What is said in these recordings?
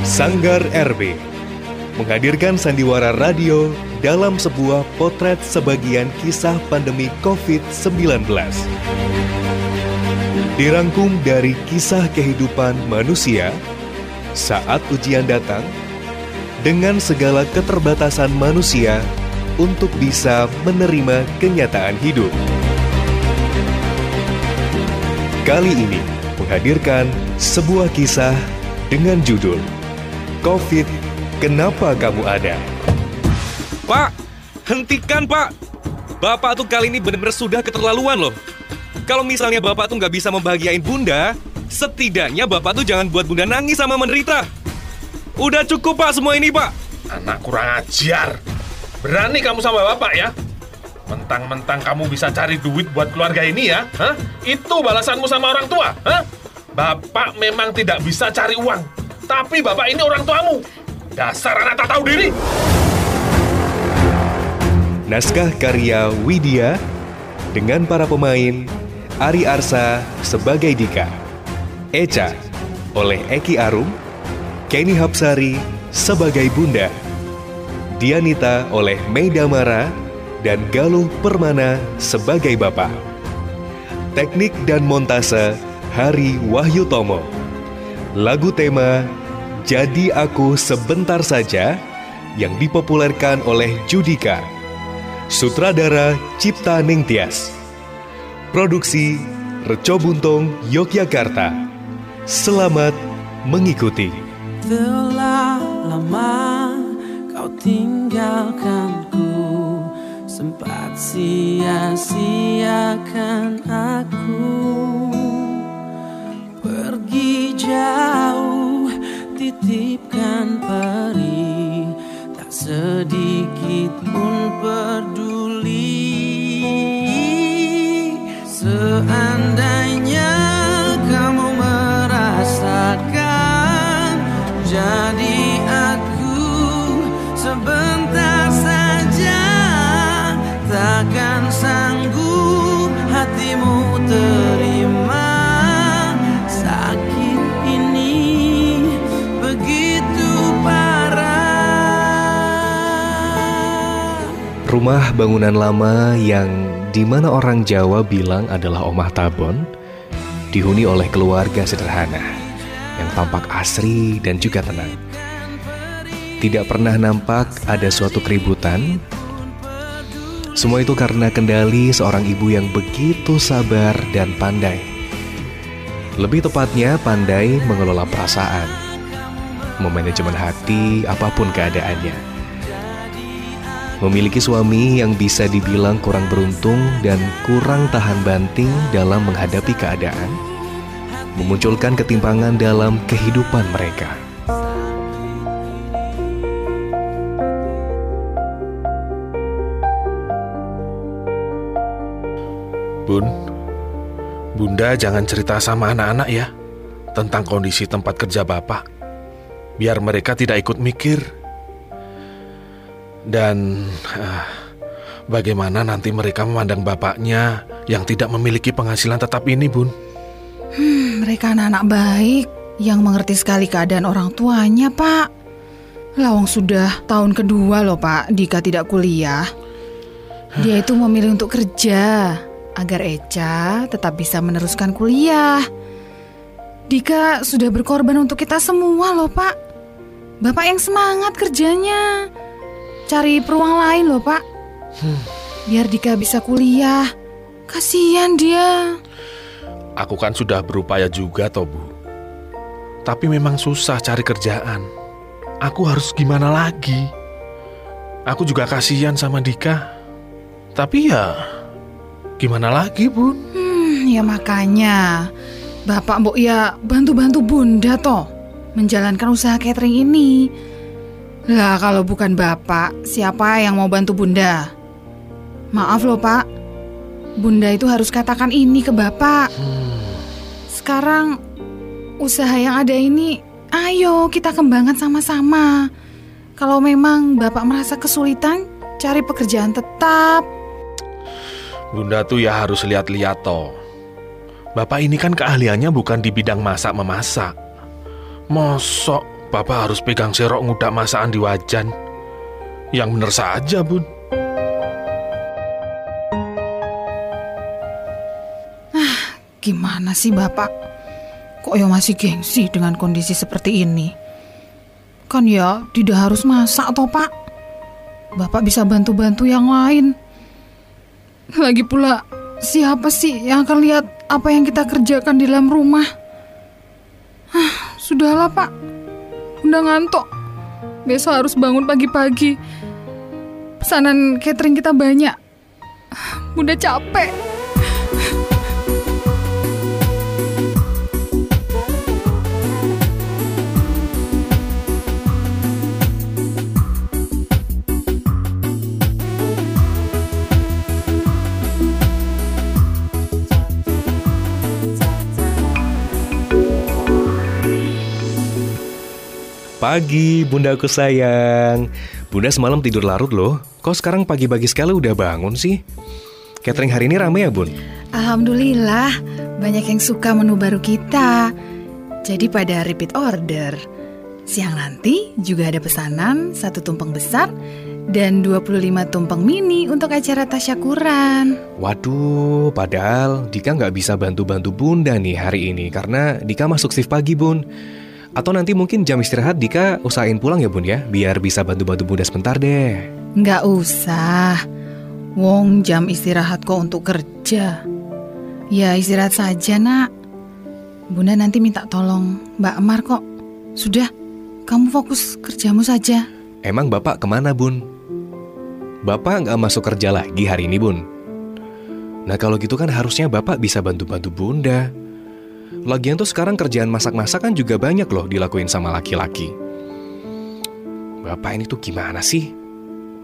Sanggar RB menghadirkan sandiwara radio dalam sebuah potret sebagian kisah pandemi COVID-19. Dirangkum dari kisah kehidupan manusia saat ujian datang dengan segala keterbatasan manusia untuk bisa menerima kenyataan hidup. Kali ini menghadirkan sebuah kisah dengan judul COVID, kenapa kamu ada? Pak, hentikan pak. Bapak tuh kali ini benar-benar sudah keterlaluan loh. Kalau misalnya bapak tuh nggak bisa membahagiain bunda, setidaknya bapak tuh jangan buat bunda nangis sama menderita. Udah cukup pak semua ini pak. Anak kurang ajar. Berani kamu sama bapak ya? Mentang-mentang kamu bisa cari duit buat keluarga ini ya? Hah? Itu balasanmu sama orang tua? Hah? Bapak memang tidak bisa cari uang. Tapi bapak ini orang tuamu. Dasar anak tak tahu diri. Naskah karya Widya dengan para pemain Ari Arsa sebagai Dika, Eca oleh Eki Arum, Kenny Hapsari sebagai Bunda, Dianita oleh Mei Damara, dan Galuh Permana sebagai Bapak. Teknik dan montase Hari Wahyu Tomo. Lagu tema jadi Aku Sebentar Saja yang dipopulerkan oleh Judika. Sutradara Cipta Ningtyas. Produksi Reco Buntung Yogyakarta. Selamat mengikuti. Telah lama kau tinggalkanku Sempat sia-siakan aku Pergi jauh titipkan peri. Tak sedikit pun peduli. Seandainya Rumah bangunan lama yang di mana orang Jawa bilang adalah Omah Tabon dihuni oleh keluarga sederhana yang tampak asri dan juga tenang. Tidak pernah nampak ada suatu keributan. Semua itu karena kendali seorang ibu yang begitu sabar dan pandai. Lebih tepatnya pandai mengelola perasaan, memanajemen hati apa pun keadaannya memiliki suami yang bisa dibilang kurang beruntung dan kurang tahan banting dalam menghadapi keadaan, memunculkan ketimpangan dalam kehidupan mereka. Bun, Bunda jangan cerita sama anak-anak ya tentang kondisi tempat kerja Bapak. Biar mereka tidak ikut mikir dan uh, bagaimana nanti mereka memandang bapaknya yang tidak memiliki penghasilan tetap ini, Bun? Hmm, mereka anak-anak baik yang mengerti sekali keadaan orang tuanya, Pak. Lawang sudah tahun kedua loh, Pak, Dika tidak kuliah. Dia itu memilih untuk kerja agar Eca tetap bisa meneruskan kuliah. Dika sudah berkorban untuk kita semua loh, Pak. Bapak yang semangat kerjanya cari peluang lain loh pak. Hmm. Biar Dika bisa kuliah. Kasihan dia. Aku kan sudah berupaya juga toh bu. Tapi memang susah cari kerjaan. Aku harus gimana lagi? Aku juga kasihan sama Dika. Tapi ya gimana lagi bun? Hmm, ya makanya Bapak Mbok ya bantu-bantu bunda toh menjalankan usaha catering ini. Lah kalau bukan bapak, siapa yang mau bantu bunda? Maaf loh pak, bunda itu harus katakan ini ke bapak. Sekarang usaha yang ada ini, ayo kita kembangkan sama-sama. Kalau memang bapak merasa kesulitan, cari pekerjaan tetap. Bunda tuh ya harus lihat-lihat toh. Bapak ini kan keahliannya bukan di bidang masak memasak. Mosok Bapak harus pegang serok ngudak masakan di wajan? Yang bener saja, Bun. Gimana sih Bapak? Kok ya masih gengsi dengan kondisi seperti ini? Kan ya tidak harus masak toh Pak. Bapak bisa bantu-bantu yang lain. Lagi pula, siapa sih yang akan lihat apa yang kita kerjakan di dalam rumah? Hah, sudahlah Pak. Udah ngantuk. Besok harus bangun pagi-pagi. Pesanan catering kita banyak. Udah capek. Pagi, bundaku sayang. Bunda semalam tidur larut loh. Kok sekarang pagi-pagi sekali udah bangun sih? Catering hari ini rame ya, Bun? Alhamdulillah, banyak yang suka menu baru kita. Jadi pada repeat order. Siang nanti juga ada pesanan satu tumpeng besar dan 25 tumpeng mini untuk acara tasyakuran. Waduh, padahal Dika nggak bisa bantu-bantu Bunda nih hari ini karena Dika masuk shift pagi, Bun. Atau nanti mungkin jam istirahat Dika usahain pulang ya, Bun ya, biar bisa bantu-bantu Bunda sebentar deh. Nggak usah. Wong jam istirahat kok untuk kerja. Ya istirahat saja nak. Bunda nanti minta tolong Mbak Amar kok. Sudah, kamu fokus kerjamu saja. Emang Bapak ke mana, Bun? Bapak nggak masuk kerja lagi hari ini, Bun? Nah kalau gitu kan harusnya Bapak bisa bantu-bantu Bunda. Lagian tuh sekarang kerjaan masak-masak kan juga banyak loh dilakuin sama laki-laki. Bapak ini tuh gimana sih?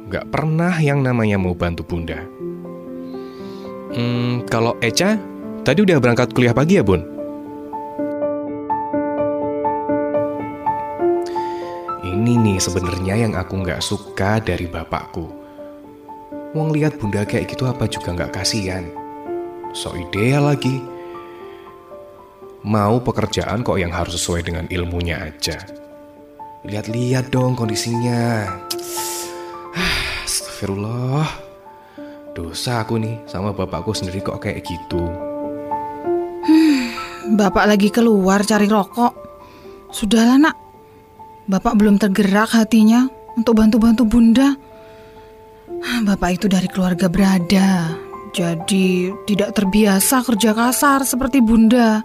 Gak pernah yang namanya mau bantu bunda. Hmm, kalau Eca, tadi udah berangkat kuliah pagi ya bun? Ini nih sebenarnya yang aku nggak suka dari bapakku. Wong lihat bunda kayak gitu apa juga nggak kasihan. So ideal lagi Mau pekerjaan kok yang harus sesuai dengan ilmunya aja. Lihat-lihat dong kondisinya. Astagfirullah. Dosa aku nih sama bapakku sendiri kok kayak gitu. Bapak lagi keluar cari rokok. Sudahlah nak. Bapak belum tergerak hatinya untuk bantu-bantu bunda. Bapak itu dari keluarga berada. Jadi tidak terbiasa kerja kasar seperti bunda.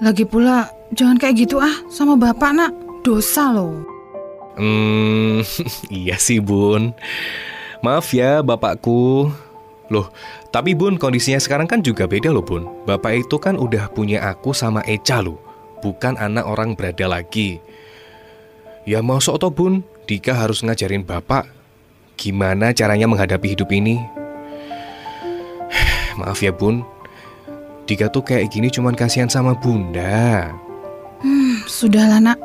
Lagi pula jangan kayak gitu ah sama bapak nak. Dosa loh. Hmm, iya sih bun. Maaf ya bapakku. Loh, tapi bun kondisinya sekarang kan juga beda loh bun. Bapak itu kan udah punya aku sama Eca loh. Bukan anak orang berada lagi. Ya masuk toh bun, Dika harus ngajarin bapak gimana caranya menghadapi hidup ini. Maaf ya bun, Dika tuh kayak gini cuman kasihan sama bunda. Hmm, sudahlah nak.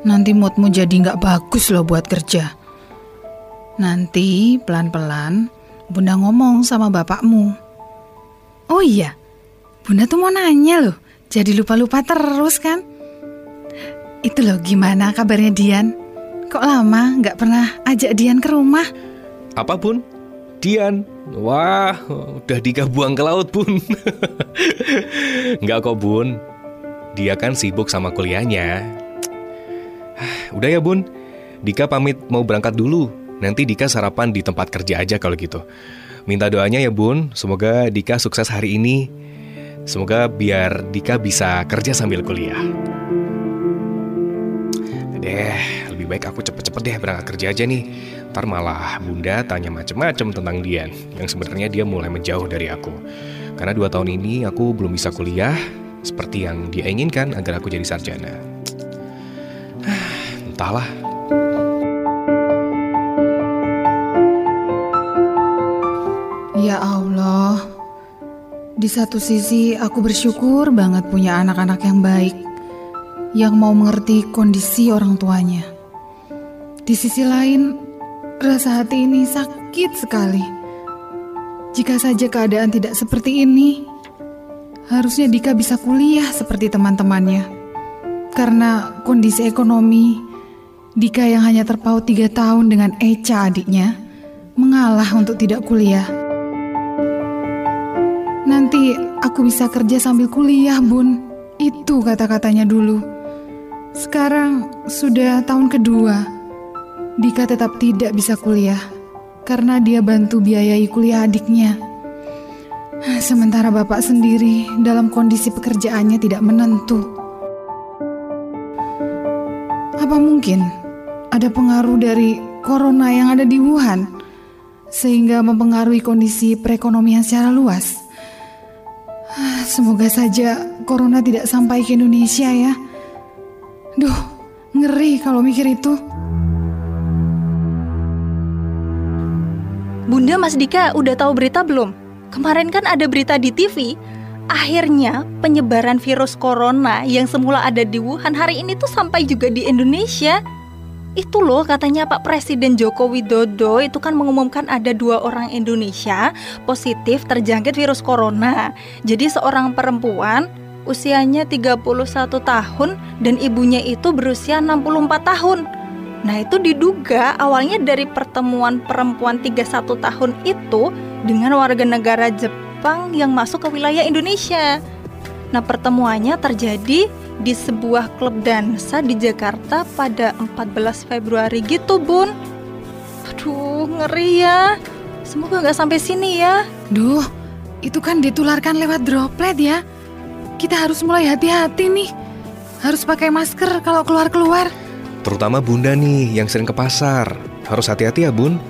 Nanti moodmu jadi nggak bagus loh buat kerja. Nanti pelan-pelan bunda ngomong sama bapakmu. Oh iya, bunda tuh mau nanya loh. Jadi lupa-lupa terus kan? Itu loh gimana kabarnya Dian? Kok lama nggak pernah ajak Dian ke rumah? Apa bun? Dian? Wah, udah Dika buang ke laut bun. Nggak kok bun. Dia kan sibuk sama kuliahnya. Udah ya bun, Dika pamit mau berangkat dulu. Nanti Dika sarapan di tempat kerja aja kalau gitu. Minta doanya ya bun, semoga Dika sukses hari ini. Semoga biar Dika bisa kerja sambil kuliah. Deh, lebih baik aku cepet-cepet deh berangkat kerja aja nih. Ntar malah bunda tanya macem-macem tentang Dian, yang sebenarnya dia mulai menjauh dari aku. Karena dua tahun ini aku belum bisa kuliah seperti yang dia inginkan agar aku jadi sarjana. Entahlah. Ya Allah, di satu sisi aku bersyukur banget punya anak-anak yang baik, yang mau mengerti kondisi orang tuanya. Di sisi lain, rasa hati ini sakit sekali. Jika saja keadaan tidak seperti ini, harusnya Dika bisa kuliah seperti teman-temannya. karena kondisi ekonomi Dika yang hanya terpaut tiga tahun dengan Eca adiknya mengalah untuk tidak kuliah. Nanti aku bisa kerja sambil kuliah, Bun. Itu kata-katanya dulu. Sekarang sudah tahun kedua. Dika tetap tidak bisa kuliah karena dia bantu biayai kuliah adiknya. Sementara bapak sendiri dalam kondisi pekerjaannya tidak menentu. Apa mungkin ada pengaruh dari corona yang ada di Wuhan sehingga mempengaruhi kondisi perekonomian secara luas? Semoga saja corona tidak sampai ke Indonesia ya. Duh, ngeri kalau mikir itu. Bunda Mas Dika udah tahu berita belum? Kemarin kan ada berita di TV Akhirnya penyebaran virus corona yang semula ada di Wuhan hari ini tuh sampai juga di Indonesia. Itu loh katanya Pak Presiden Joko Widodo itu kan mengumumkan ada dua orang Indonesia positif terjangkit virus corona. Jadi seorang perempuan usianya 31 tahun dan ibunya itu berusia 64 tahun. Nah itu diduga awalnya dari pertemuan perempuan 31 tahun itu dengan warga negara Jepang yang masuk ke wilayah Indonesia. Nah, pertemuannya terjadi di sebuah klub dansa di Jakarta pada 14 Februari gitu, Bun. Aduh, ngeri ya. Semoga nggak sampai sini ya. Duh, itu kan ditularkan lewat droplet ya. Kita harus mulai hati-hati nih. Harus pakai masker kalau keluar-keluar. Terutama bunda nih yang sering ke pasar. Harus hati-hati ya bun.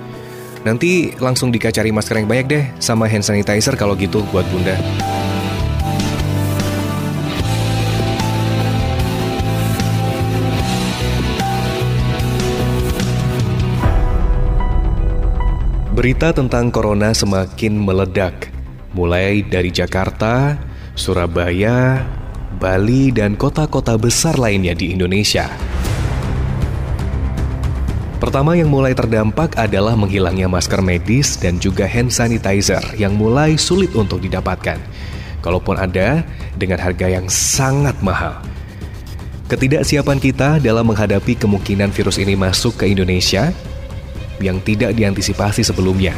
Nanti langsung Dika cari masker yang banyak deh sama hand sanitizer kalau gitu buat Bunda. Berita tentang corona semakin meledak, mulai dari Jakarta, Surabaya, Bali, dan kota-kota besar lainnya di Indonesia. Pertama yang mulai terdampak adalah menghilangnya masker medis dan juga hand sanitizer yang mulai sulit untuk didapatkan. Kalaupun ada, dengan harga yang sangat mahal. Ketidaksiapan kita dalam menghadapi kemungkinan virus ini masuk ke Indonesia yang tidak diantisipasi sebelumnya,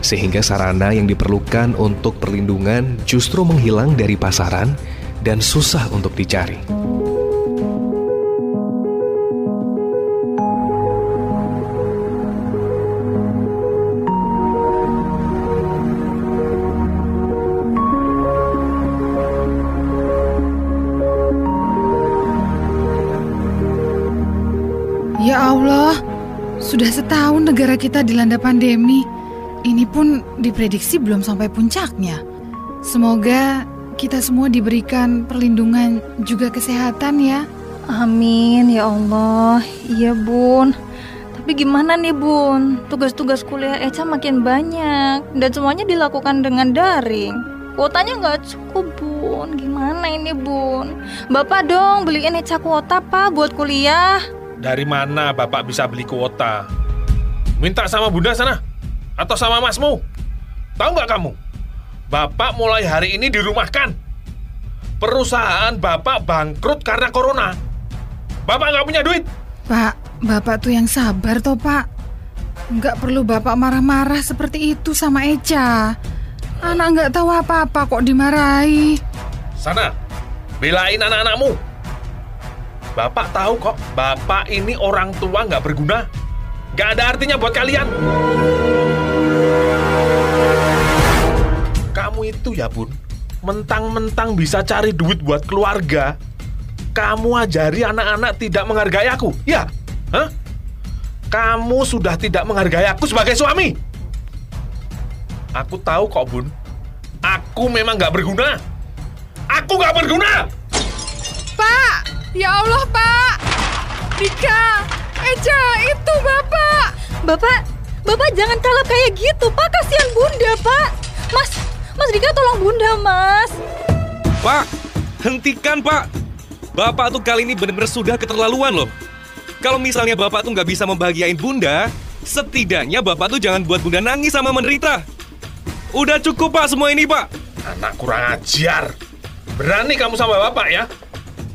sehingga sarana yang diperlukan untuk perlindungan justru menghilang dari pasaran dan susah untuk dicari. Sudah setahun negara kita dilanda pandemi. Ini pun diprediksi belum sampai puncaknya. Semoga kita semua diberikan perlindungan juga kesehatan ya. Amin ya Allah. Iya, Bun. Tapi gimana nih, Bun? Tugas-tugas kuliah Eca makin banyak dan semuanya dilakukan dengan daring. Kuotanya nggak cukup, Bun. Gimana ini, Bun? Bapak dong beliin Eca kuota, Pak, buat kuliah. Dari mana Bapak bisa beli kuota? Minta sama Bunda sana? Atau sama masmu? Tahu nggak kamu? Bapak mulai hari ini dirumahkan. Perusahaan Bapak bangkrut karena corona. Bapak nggak punya duit. Pak, Bapak tuh yang sabar toh Pak. Nggak perlu Bapak marah-marah seperti itu sama Eca. Anak nggak tahu apa-apa kok dimarahi. Sana, belain anak-anakmu. Bapak tahu kok, Bapak ini orang tua nggak berguna. Nggak ada artinya buat kalian. Kamu itu ya bun, mentang-mentang bisa cari duit buat keluarga, kamu ajari anak-anak tidak menghargai aku, ya? Hah? Kamu sudah tidak menghargai aku sebagai suami. Aku tahu kok, Bun. Aku memang nggak berguna. Aku nggak berguna! Ya Allah, Pak! Dika! Eca, itu Bapak! Bapak, Bapak jangan kalap kayak gitu, Pak. Kasihan Bunda, Pak. Mas, Mas Dika tolong Bunda, Mas. Pak, hentikan, Pak. Bapak tuh kali ini benar-benar sudah keterlaluan loh. Kalau misalnya Bapak tuh nggak bisa membahagiain Bunda, setidaknya Bapak tuh jangan buat Bunda nangis sama menderita. Udah cukup, Pak, semua ini, Pak. Anak kurang ajar. Berani kamu sama Bapak ya?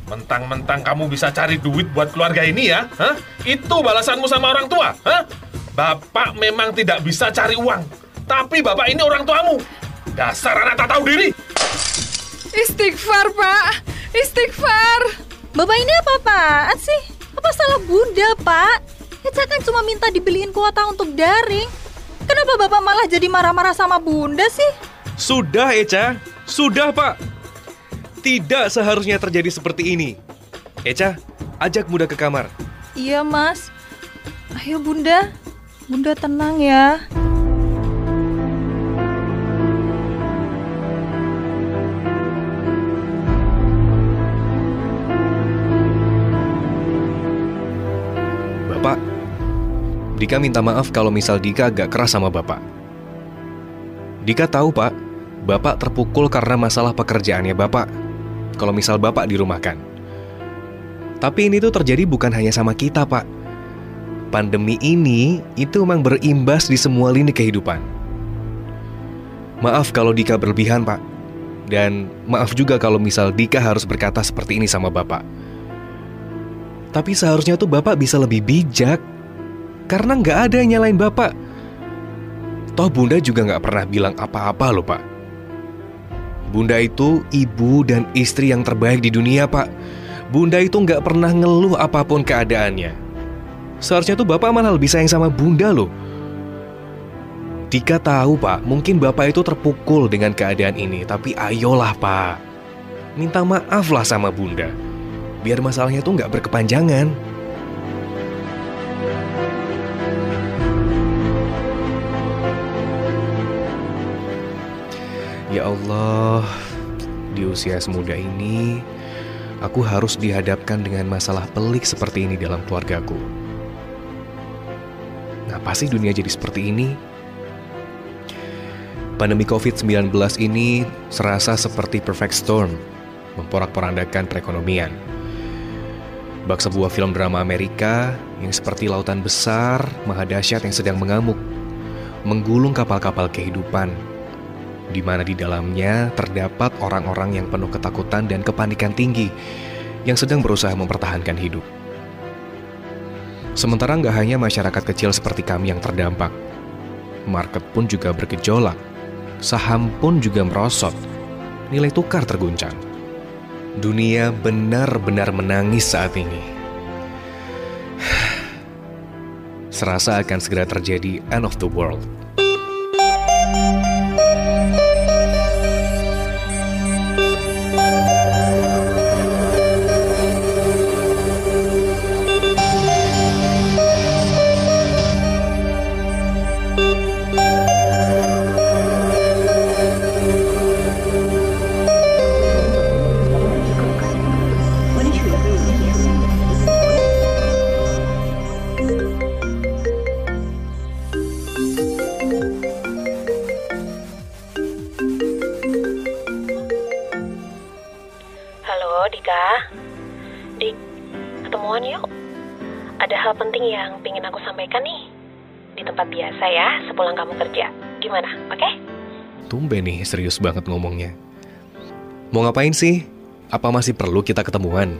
Mentang-mentang kamu bisa cari duit buat keluarga ini ya? Hah? Itu balasanmu sama orang tua? Hah? Bapak memang tidak bisa cari uang. Tapi bapak ini orang tuamu. Dasar anak tak tahu diri. Istighfar, Pak. Istighfar. Bapak ini apa-apaan sih? Apa salah bunda, Pak? Eca kan cuma minta dibeliin kuota untuk daring. Kenapa Bapak malah jadi marah-marah sama bunda sih? Sudah, Eca. Sudah, Pak. Tidak seharusnya terjadi seperti ini. Eca, ajak Bunda ke kamar. Iya, Mas. Ayo, Bunda. Bunda tenang ya. Bapak, Dika minta maaf kalau misal Dika agak keras sama Bapak. Dika tahu, Pak, Bapak terpukul karena masalah pekerjaannya Bapak. Kalau misal Bapak dirumahkan. Tapi ini tuh terjadi bukan hanya sama kita, Pak. Pandemi ini itu memang berimbas di semua lini kehidupan. Maaf kalau Dika berlebihan, Pak. Dan maaf juga kalau misal Dika harus berkata seperti ini sama Bapak. Tapi seharusnya tuh Bapak bisa lebih bijak. Karena nggak ada yang nyalain Bapak. Toh Bunda juga nggak pernah bilang apa-apa loh, Pak. Bunda itu ibu dan istri yang terbaik di dunia, Pak. Bunda itu nggak pernah ngeluh apa pun keadaannya. Seharusnya tuh Bapak malah lebih sayang sama Bunda loh. Dika tahu, Pak, mungkin Bapak itu terpukul dengan keadaan ini, tapi ayolah, Pak. Minta maaf lah sama Bunda. Biar masalahnya tuh nggak berkepanjangan. Ya Allah, di usia semuda ini, aku harus dihadapkan dengan masalah pelik seperti ini dalam keluargaku. Ngapa sih dunia jadi seperti ini? Pandemi COVID-19 ini serasa seperti perfect storm, memporak-porandakan perekonomian. Bak sebuah film drama Amerika yang seperti lautan besar, maha dahsyat yang sedang mengamuk, menggulung kapal-kapal kehidupan, di mana di dalamnya terdapat orang-orang yang penuh ketakutan dan kepanikan tinggi yang sedang berusaha mempertahankan hidup. Sementara nggak hanya masyarakat kecil seperti kami yang terdampak, market pun juga bergejolak, saham pun juga merosot, nilai tukar terguncang. Dunia benar-benar menangis saat ini. Serasa akan segera terjadi end of the world. Penting yang pingin aku sampaikan nih. Di tempat biasa ya, sepulang kamu kerja. Gimana, oke? Tumben nih, serius banget ngomongnya. Mau ngapain sih? Apa masih perlu kita ketemuan?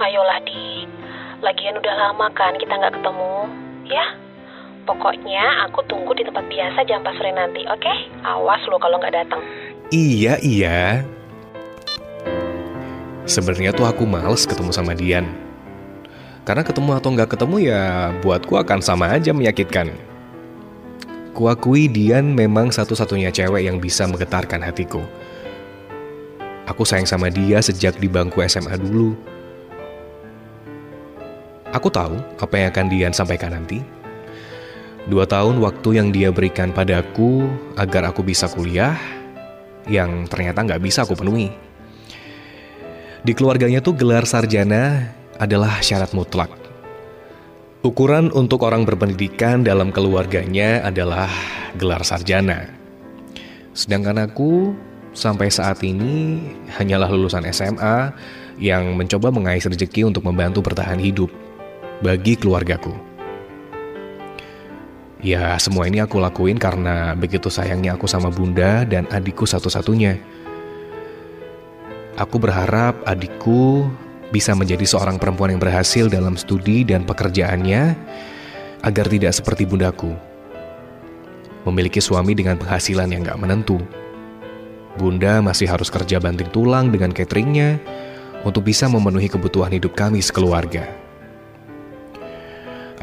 Ayolah, Dik. Lagian udah lama kan kita nggak ketemu. Ya, pokoknya aku tunggu di tempat biasa jam pas sore nanti, oke? Awas lo kalau nggak datang. Iya, iya. Sebenarnya tuh aku males ketemu sama Dian. Karena ketemu atau nggak ketemu ya buatku akan sama aja menyakitkan. Kuakui Dian memang satu-satunya cewek yang bisa menggetarkan hatiku. Aku sayang sama dia sejak di bangku SMA dulu. Aku tahu apa yang akan Dian sampaikan nanti. Dua tahun waktu yang dia berikan padaku agar aku bisa kuliah, yang ternyata nggak bisa aku penuhi. Di keluarganya tuh gelar sarjana adalah syarat mutlak. Ukuran untuk orang berpendidikan dalam keluarganya adalah gelar sarjana. Sedangkan aku sampai saat ini hanyalah lulusan SMA yang mencoba mengais rezeki untuk membantu bertahan hidup bagi keluargaku. Ya, semua ini aku lakuin karena begitu sayangnya aku sama bunda dan adikku satu-satunya. Aku berharap adikku bisa menjadi seorang perempuan yang berhasil dalam studi dan pekerjaannya agar tidak seperti bundaku. Memiliki suami dengan penghasilan yang gak menentu. Bunda masih harus kerja banting tulang dengan cateringnya untuk bisa memenuhi kebutuhan hidup kami sekeluarga.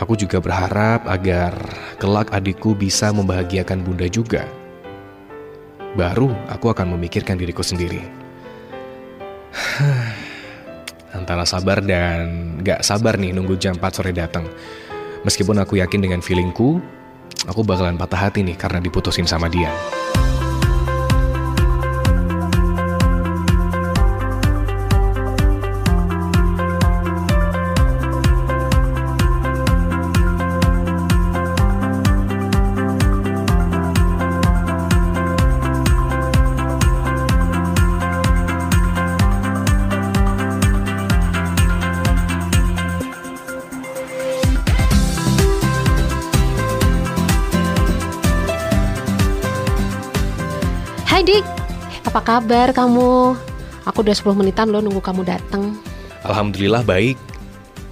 Aku juga berharap agar kelak adikku bisa membahagiakan bunda juga. Baru aku akan memikirkan diriku sendiri. Antara sabar dan gak sabar nih nunggu jam 4 sore datang. Meskipun aku yakin dengan feelingku, aku bakalan patah hati nih karena diputusin sama dia. Kabar kamu? Aku udah 10 menitan loh nunggu kamu datang. Alhamdulillah baik.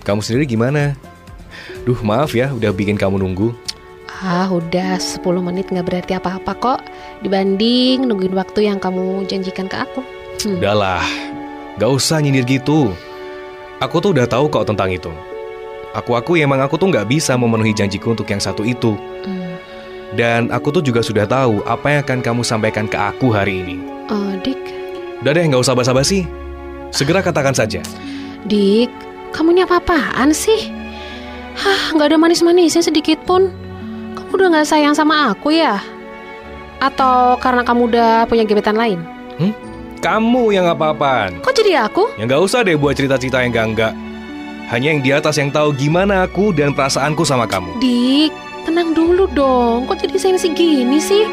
Kamu sendiri gimana? Duh maaf ya udah bikin kamu nunggu. Ah, udah 10 menit nggak berarti apa-apa kok dibanding nungguin waktu yang kamu janjikan ke aku. Hmm. Udahlah, gak usah nyindir gitu. Aku tuh udah tahu kok tentang itu. Aku aku emang aku tuh nggak bisa memenuhi janjiku untuk yang satu itu. Hmm. Dan aku tuh juga sudah tahu apa yang akan kamu sampaikan ke aku hari ini. Oh, Dik, Udah deh, nggak usah basa-basi. Segera katakan saja. Dik, kamu ini apa-apaan sih? Hah, nggak ada manis-manisnya sedikit pun. Kamu udah nggak sayang sama aku ya? Atau karena kamu udah punya gebetan lain? Kamu yang apa-apaan? Kok jadi aku? Ya nggak usah deh buat cerita-cerita yang enggak-enggak. Hanya yang di atas yang tahu gimana aku dan perasaanku sama kamu. Dik, tenang dulu dong. Kok jadi sensi gini sih?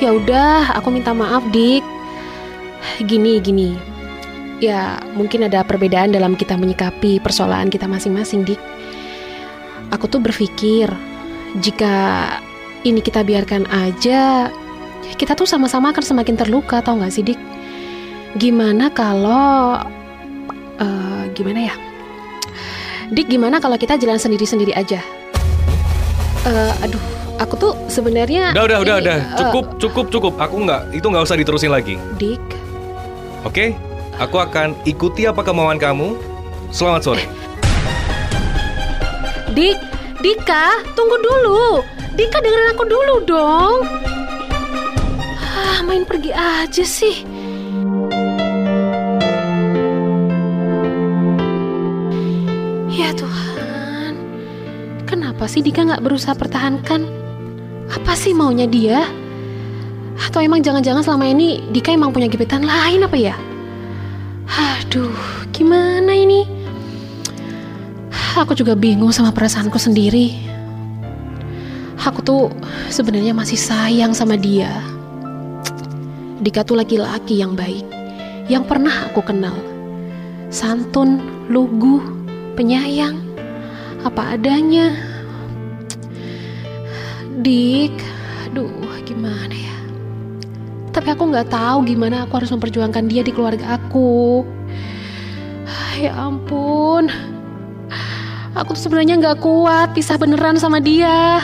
Ya udah, aku minta maaf, Dik. Gini, gini. Ya, mungkin ada perbedaan dalam kita menyikapi persoalan kita masing-masing, Dik. Aku tuh berpikir jika ini kita biarkan aja, kita tuh sama-sama akan semakin terluka, tau gak sih, Dik? Gimana kalau eh, gimana ya? Dik gimana kalau kita jalan sendiri-sendiri aja? Eh, aduh, aku tuh sebenarnya Udah, udah, udah, ini, udah. eh, Cukup, cukup, cukup. Aku nggak, itu nggak usah diterusin lagi. Dik, Oke? Aku akan ikuti apa kemauan kamu. Selamat sore. Dik, Dika, tunggu dulu. Dika dengerin aku dulu dong. Ah, main pergi aja sih. Ya Tuhan, kenapa sih Dika nggak berusaha pertahankan? Apa sih maunya dia? Atau emang jangan-jangan selama ini Dika emang punya gebetan lain apa ya? Aduh, gimana ini? Aku juga bingung sama perasaanku sendiri. Aku tuh sebenarnya masih sayang sama dia. Dika tuh laki-laki yang baik, yang pernah aku kenal. Santun, lugu, penyayang, apa adanya. Dik, aduh gimana ya? Tapi aku nggak tahu gimana aku harus memperjuangkan dia di keluarga aku. Ya ampun. Aku tuh sebenarnya nggak kuat pisah beneran sama dia.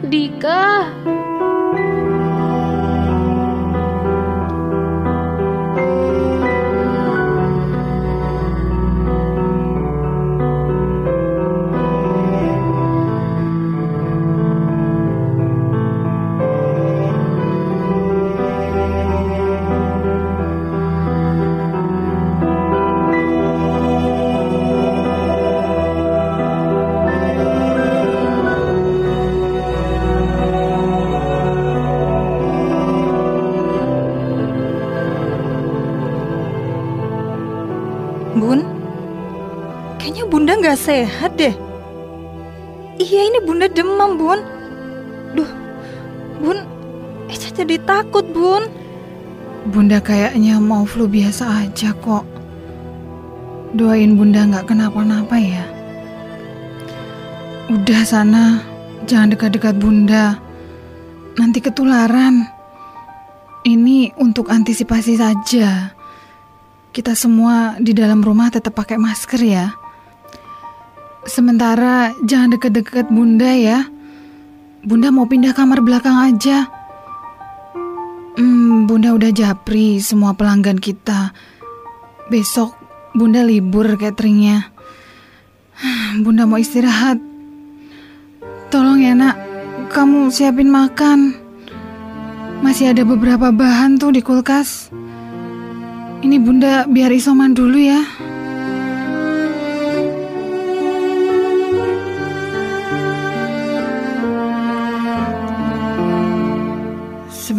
Dika. Sehat deh. Iya ini Bunda demam Bun. Duh, Bun, Eca jadi takut Bun. Bunda kayaknya mau flu biasa aja kok. Doain bunda nggak kenapa-napa ya. Udah sana, jangan dekat-dekat bunda. Nanti ketularan. Ini untuk antisipasi saja. Kita semua di dalam rumah tetap pakai masker ya. Sementara jangan deket-deket Bunda ya. Bunda mau pindah kamar belakang aja. Hmm, Bunda udah japri semua pelanggan kita. Besok Bunda libur cateringnya. Bunda mau istirahat. Tolong ya nak, kamu siapin makan. Masih ada beberapa bahan tuh di kulkas. Ini Bunda biar isoman dulu ya.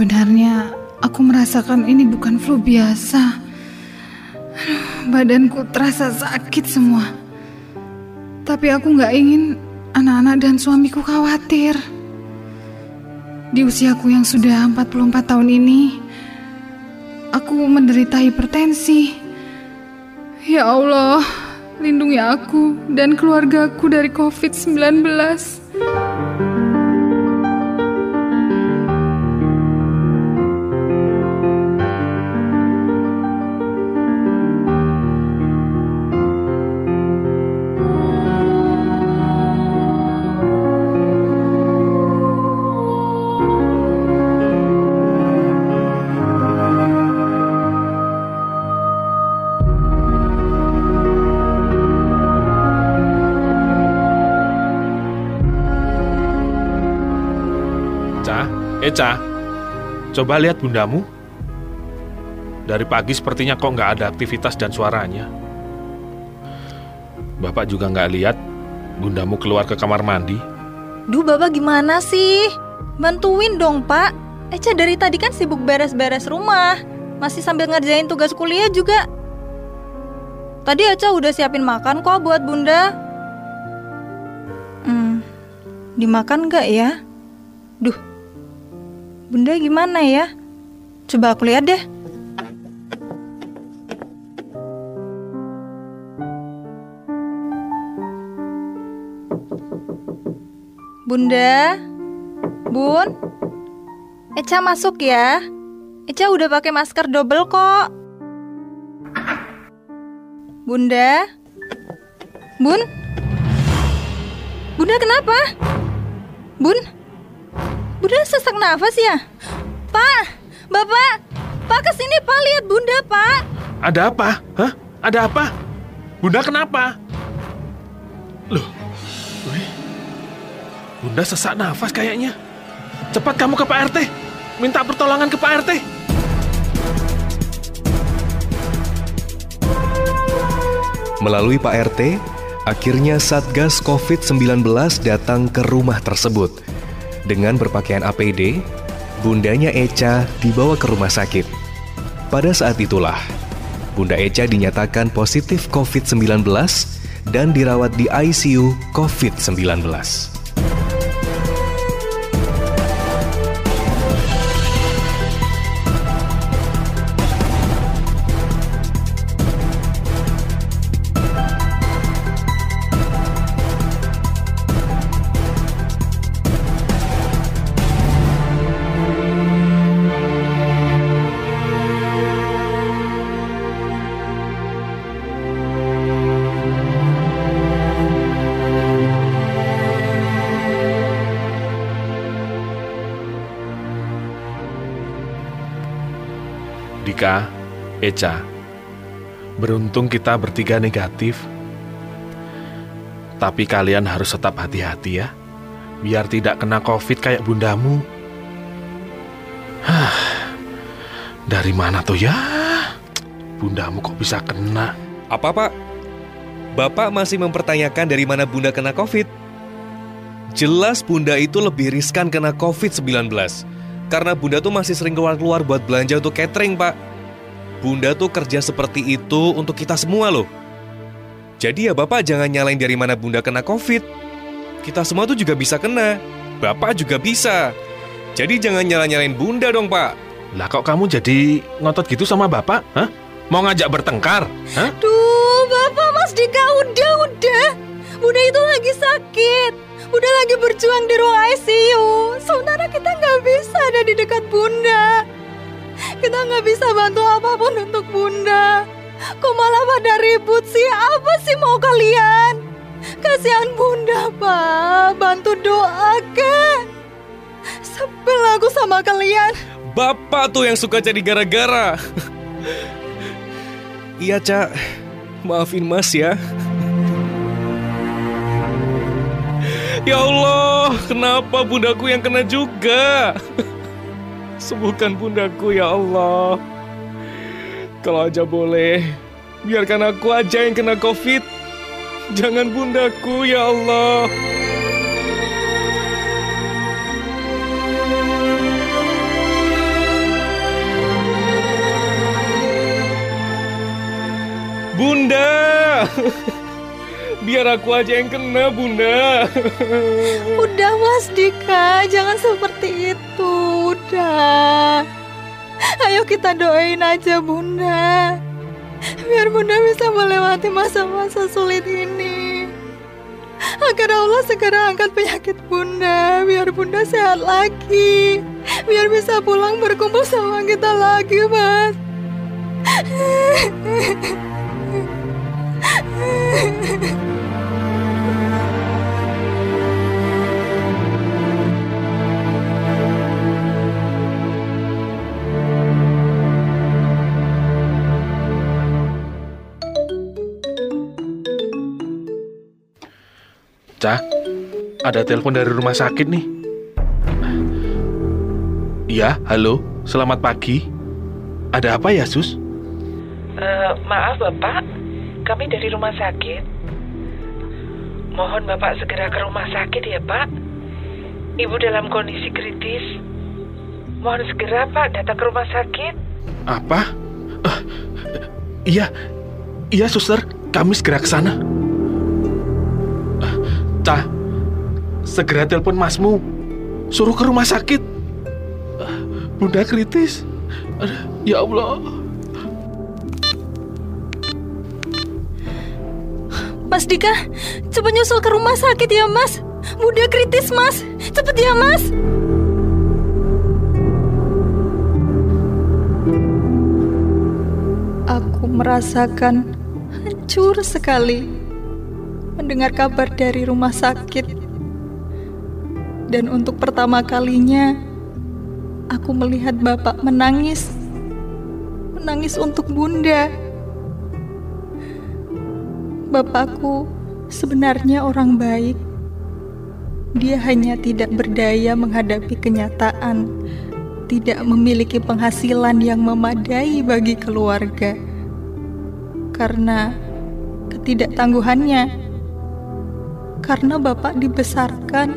Sebenarnya aku merasakan ini bukan flu biasa. Badanku terasa sakit semua. Tapi aku nggak ingin anak-anak dan suamiku khawatir. Di usiaku yang sudah 44 tahun ini, aku menderita hipertensi. Ya Allah, lindungi aku dan keluargaku dari COVID-19. Eca, coba lihat bundamu. Dari pagi sepertinya kok nggak ada aktivitas dan suaranya. Bapak juga nggak lihat bundamu keluar ke kamar mandi. Duh, Bapak gimana sih? Bantuin dong, Pak. Eca dari tadi kan sibuk beres-beres rumah. Masih sambil ngerjain tugas kuliah juga. Tadi Eca udah siapin makan kok buat Bunda. Hmm, dimakan nggak ya? Duh, Bunda gimana ya? Coba aku lihat deh. Bunda, Bun, Eca masuk ya. Eca udah pakai masker double kok. Bunda, Bun, Bunda kenapa? Bun, Bunda sesak nafas ya? Pak, Bapak, Pak ke sini Pak lihat Bunda Pak. Ada apa? Hah? Ada apa? Bunda kenapa? Loh, wih. Bunda sesak nafas kayaknya. Cepat kamu ke Pak RT. Minta pertolongan ke Pak RT. Melalui Pak RT, akhirnya Satgas COVID-19 datang ke rumah tersebut. Dengan berpakaian APD, bundanya Eca dibawa ke rumah sakit. Pada saat itulah, Bunda Eca dinyatakan positif COVID-19 dan dirawat di ICU COVID-19. Dika, Eca, beruntung kita bertiga negatif. Tapi kalian harus tetap hati-hati ya, biar tidak kena COVID kayak bundamu. Hah, dari mana tuh ya? Bundamu kok bisa kena? Apa pak? Bapak masih mempertanyakan dari mana bunda kena COVID? Jelas bunda itu lebih riskan kena COVID-19 Karena bunda tuh masih sering keluar-keluar buat belanja untuk catering pak Bunda tuh kerja seperti itu untuk kita semua loh Jadi ya bapak jangan nyalain dari mana bunda kena COVID Kita semua tuh juga bisa kena Bapak juga bisa Jadi jangan nyala-nyalain bunda dong pak Lah kok kamu jadi ngotot gitu sama bapak? Hah? Mau ngajak bertengkar? Hah? Duh, Bapak Mas Dika udah udah. Bunda itu lagi sakit. Bunda lagi berjuang di ruang ICU. Sementara kita nggak bisa ada di dekat Bunda. Kita nggak bisa bantu apa pun untuk Bunda. Kok malah pada ribut sih? Apa sih mau kalian? Kasihan Bunda, Pak. Bantu doa, ke. Sebel aku sama kalian. Bapak tuh yang suka jadi gara-gara. iya, Cak. Maafin Mas ya. Ya Allah, kenapa bundaku yang kena juga? Sembuhkan bundaku ya Allah. Kalau aja boleh, biarkan aku aja yang kena COVID. Jangan bundaku ya Allah. Bunda. Biar aku aja yang kena, Bunda. Udah Mas Dika, jangan seperti itu. Udah. Ayo kita doain aja Bunda. Biar Bunda bisa melewati masa-masa sulit ini. Agar Allah segera angkat penyakit Bunda. Biar Bunda sehat lagi. Biar bisa pulang berkumpul sama kita lagi, Mas. Cah, ada telepon dari rumah sakit nih. Iya, halo, selamat pagi. Ada apa ya, Sus? Eh, maaf Bapak, kami dari rumah sakit. Mohon Bapak segera ke rumah sakit ya Pak. Ibu dalam kondisi kritis. Mohon segera Pak datang ke rumah sakit. Apa? Eh, iya, iya, suster, kami segera ke sana. Eh, Cah, segera telepon masmu. Suruh ke rumah sakit. Eh, Bunda kritis. Aduh, Ya Allah. Mas Dika, cepat nyusul ke rumah sakit ya Mas. Bunda kritis Mas, cepet ya Mas. Aku merasakan hancur sekali mendengar kabar dari rumah sakit. Dan untuk pertama kalinya, aku melihat Bapak menangis. Menangis untuk Bunda. Bapakku sebenarnya orang baik. Dia hanya tidak berdaya menghadapi kenyataan, tidak memiliki penghasilan yang memadai bagi keluarga karena ketidaktangguhannya. Karena bapak dibesarkan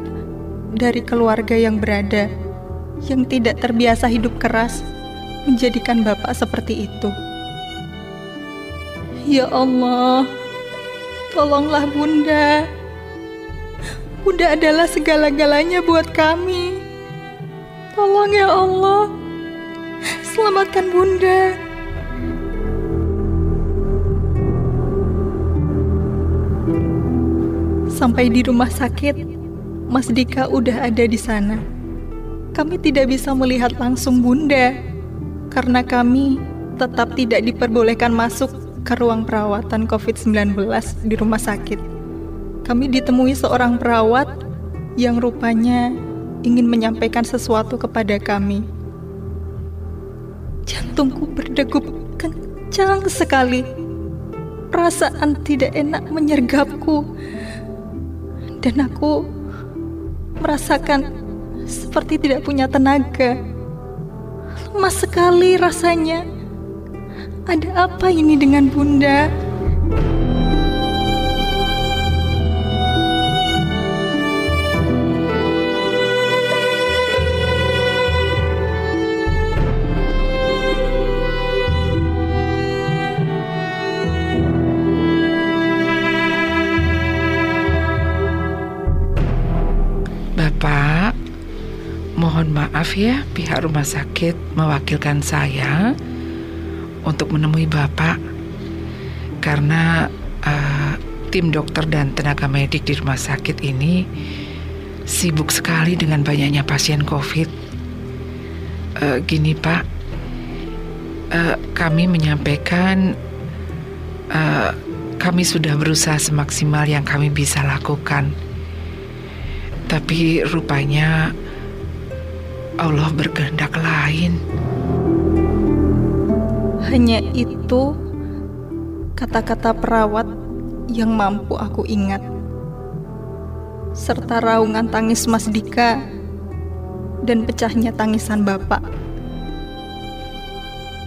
dari keluarga yang berada, yang tidak terbiasa hidup keras, menjadikan bapak seperti itu. Ya Allah, tolonglah Bunda. Bunda adalah segala-galanya buat kami. Tolong ya Allah, selamatkan Bunda. Sampai di rumah sakit, Mas Dika udah ada di sana. Kami tidak bisa melihat langsung Bunda karena kami tetap tidak diperbolehkan masuk ke ruang perawatan COVID-19 di rumah sakit. Kami ditemui seorang perawat yang rupanya ingin menyampaikan sesuatu kepada kami. Jantungku berdegup kencang sekali. Perasaan tidak enak menyergapku. Dan aku merasakan seperti tidak punya tenaga. Lemas sekali rasanya. Ada apa ini dengan Bunda? Bapak, mohon maaf ya pihak rumah sakit mewakilkan saya untuk menemui Bapak karena eh, tim dokter dan tenaga medik di rumah sakit ini sibuk sekali dengan banyaknya pasien COVID. Eh, gini Pak, eh, kami menyampaikan eh, kami sudah berusaha semaksimal yang kami bisa lakukan. Tapi rupanya Allah berkehendak lain. Hanya itu kata-kata perawat yang mampu aku ingat. Serta raungan tangis Mas Dika dan pecahnya tangisan Bapak.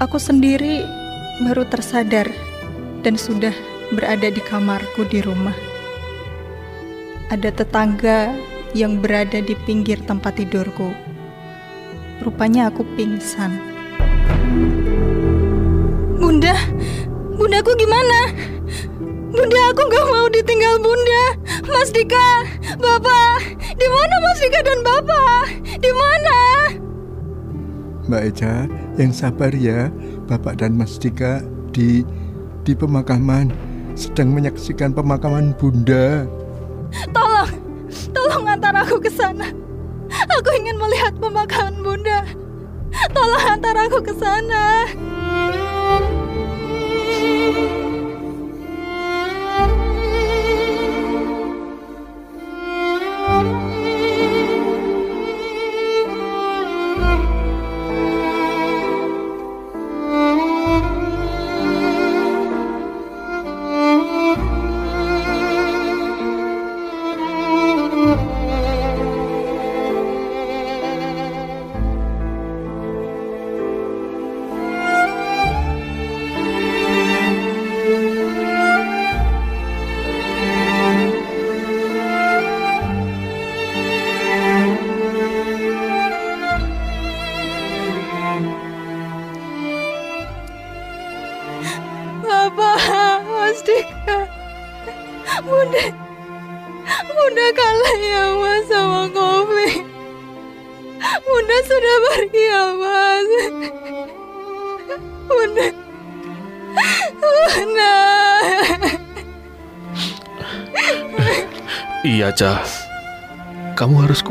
Aku sendiri baru tersadar dan sudah berada di kamarku di rumah. Ada tetangga yang berada di pinggir tempat tidurku. Rupanya aku pingsan. Bunda, bundaku gimana? Bunda, aku gak mau ditinggal bunda. Mas Dika, Bapak, di mana Mas Dika dan Bapak? Di mana? Mbak Eja, yang sabar ya. Bapak dan Mas Dika di di pemakaman sedang menyaksikan pemakaman Bunda. Tolong, tolong antar aku ke sana. Aku ingin melihat pemakaman Bunda. Tolong antar aku ke sana.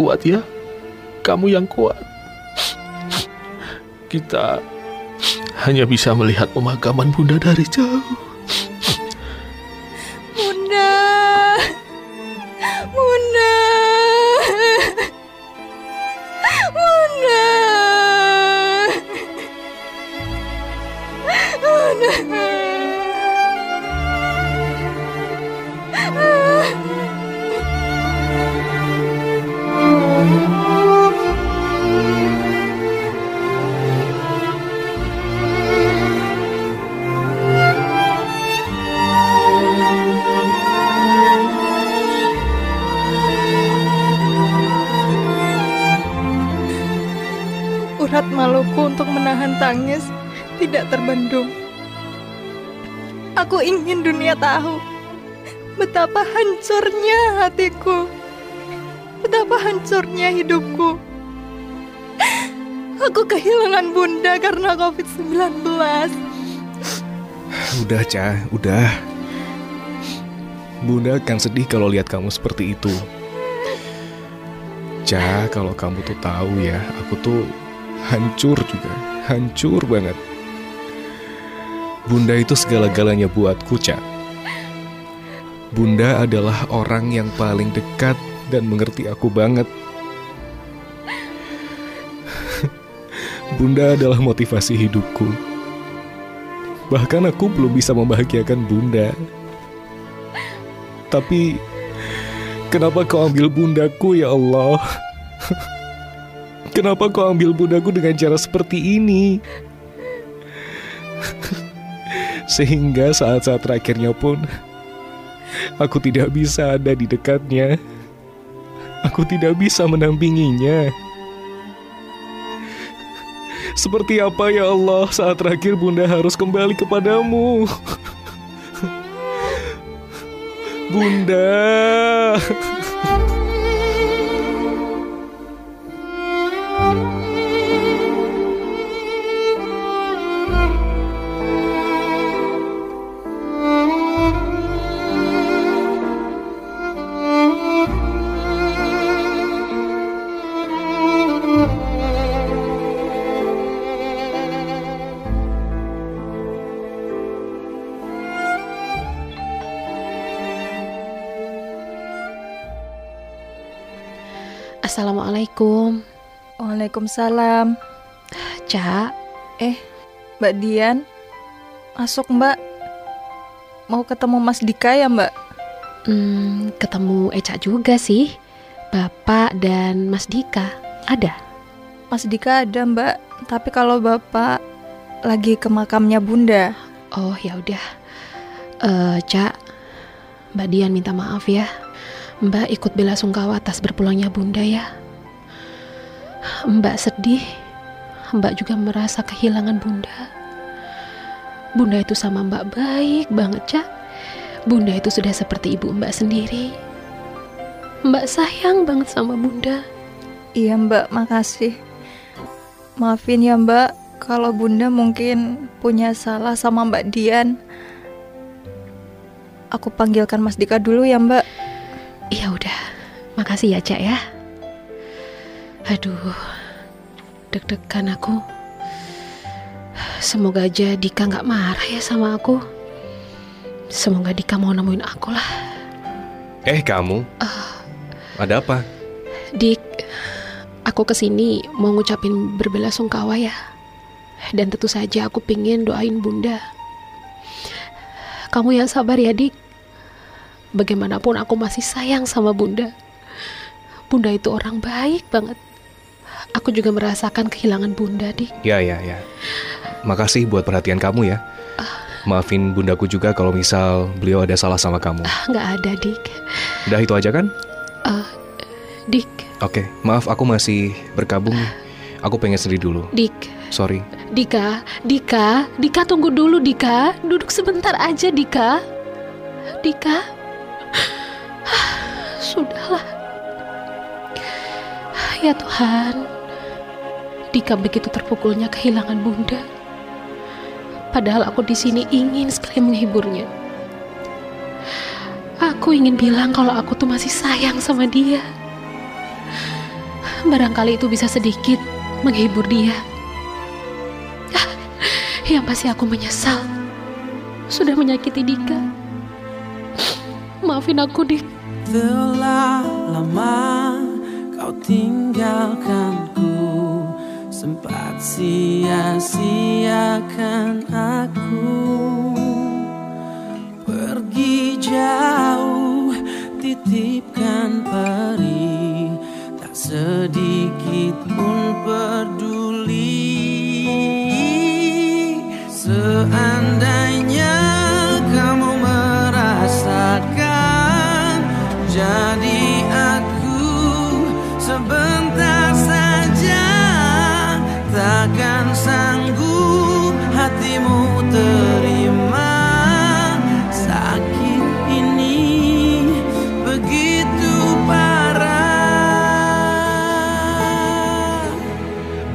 Kuat ya. Kamu yang kuat. Kita hanya bisa melihat pemakaman Bunda dari jauh. Aku ingin dunia tahu betapa hancurnya hatiku, betapa hancurnya hidupku. Aku kehilangan bunda karena COVID-19. Udah, Cah, udah. Bunda akan sedih kalau lihat kamu seperti itu. Cah, kalau kamu tuh tahu ya, aku tuh hancur juga, hancur banget. Bunda itu segala-galanya buatku, Cah. Bunda adalah orang yang paling dekat dan mengerti aku banget. Bunda adalah motivasi hidupku. Bahkan aku belum bisa membahagiakan Bunda. Tapi kenapa kau ambil bundaku ya Allah? Kenapa kau ambil bundaku dengan cara seperti ini? Sehingga saat-saat terakhirnya pun aku tidak bisa ada di dekatnya. Aku tidak bisa mendampinginya. Seperti apa ya Allah saat terakhir Bunda harus kembali kepadamu? Bunda. Waalaikumsalam. Cak, Eh, Mbak Dian. Masuk, Mbak. Mau ketemu Mas Dika ya, Mbak? hmm, ketemu Eca juga sih. Bapak dan Mas Dika ada. Mas Dika ada, Mbak. Tapi kalau Bapak lagi ke makamnya Bunda. Oh ya udah. Eh, Cak, Mbak Dian minta maaf ya. Mbak ikut bela sungkawa atas berpulangnya Bunda ya. Mbak sedih. Mbak juga merasa kehilangan Bunda. Bunda itu sama Mbak baik banget, Cak. Bunda itu sudah seperti ibu Mbak sendiri. Mbak sayang banget sama Bunda. Iya, Mbak. Makasih. Maafin ya, Mbak. Kalau Bunda mungkin punya salah sama Mbak Dian. Aku panggilkan Mas Dika dulu ya, Mbak. Ya udah, makasih ya Cak ya. Aduh, deg-degan aku. Semoga aja Dika nggak marah ya sama aku. Semoga Dika mau nemuin aku lah. Eh kamu, ada apa? Dik, aku ke sini mau ngucapin berbela sungkawa ya. Dan tentu saja aku pingin doain bunda. Kamu yang sabar ya dik. Bagaimanapun aku masih sayang sama bunda. Bunda itu orang baik banget. Aku juga merasakan kehilangan bunda dik. Ya ya ya. Makasih buat perhatian kamu ya. Maafin bundaku juga kalau misal beliau ada salah sama kamu. Ah, Nggak ada dik. Udah itu aja kan? Eh, dik, Oke, maaf aku masih berkabung. nih. Aku pengen sendiri dulu. dik. Sorry. Dika, Dika, Dika tunggu dulu Dika. Duduk sebentar aja Dika. Dika. Sudahlah. Ya Tuhan. Dika begitu terpukulnya kehilangan Bunda. Padahal aku di sini ingin sekali menghiburnya. Aku ingin bilang kalau aku tuh masih sayang sama dia. Barangkali itu bisa sedikit menghibur dia. Yang pasti aku menyesal sudah menyakiti Dika. Maafin aku, Dik. Telah lama kau tinggalkanku Sempat sia-siakan aku. Pergi jauh titipkan peri. Tak sedikit pun peduli. Seandainya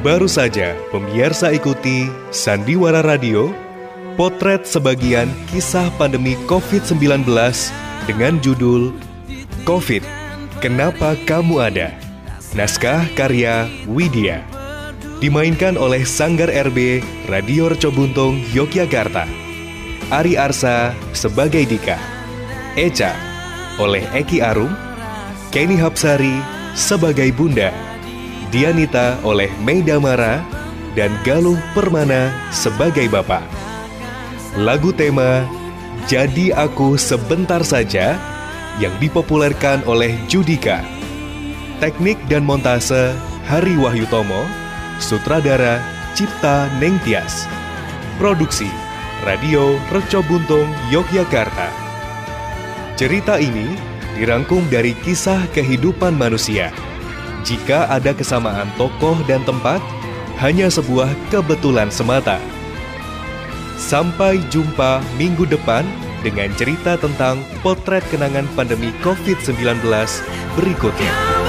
Baru saja pemirsa ikuti Sandiwara Radio, potret sebagian kisah pandemi COVID-19 dengan judul COVID, Kenapa Kamu Ada? Naskah karya Widya. Dimainkan oleh Sanggar RB Radio Reco Buntung, Yogyakarta. Ari Arsa sebagai Dika. Eca oleh Eki Arum. Kenny Hapsari sebagai Bunda. Dianita oleh Mei Damara dan Galuh Permana sebagai Bapak. Lagu tema Jadi Aku Sebentar Saja yang dipopulerkan oleh Judika. Teknik dan montase Hari Wahyu Tomo, sutradara Cipta Nengtyas. Produksi Radio Reco Buntung Yogyakarta. Cerita ini dirangkum dari kisah kehidupan manusia. Jika ada kesamaan tokoh dan tempat, hanya sebuah kebetulan semata. Sampai jumpa minggu depan dengan cerita tentang potret kenangan pandemi COVID-19 berikutnya.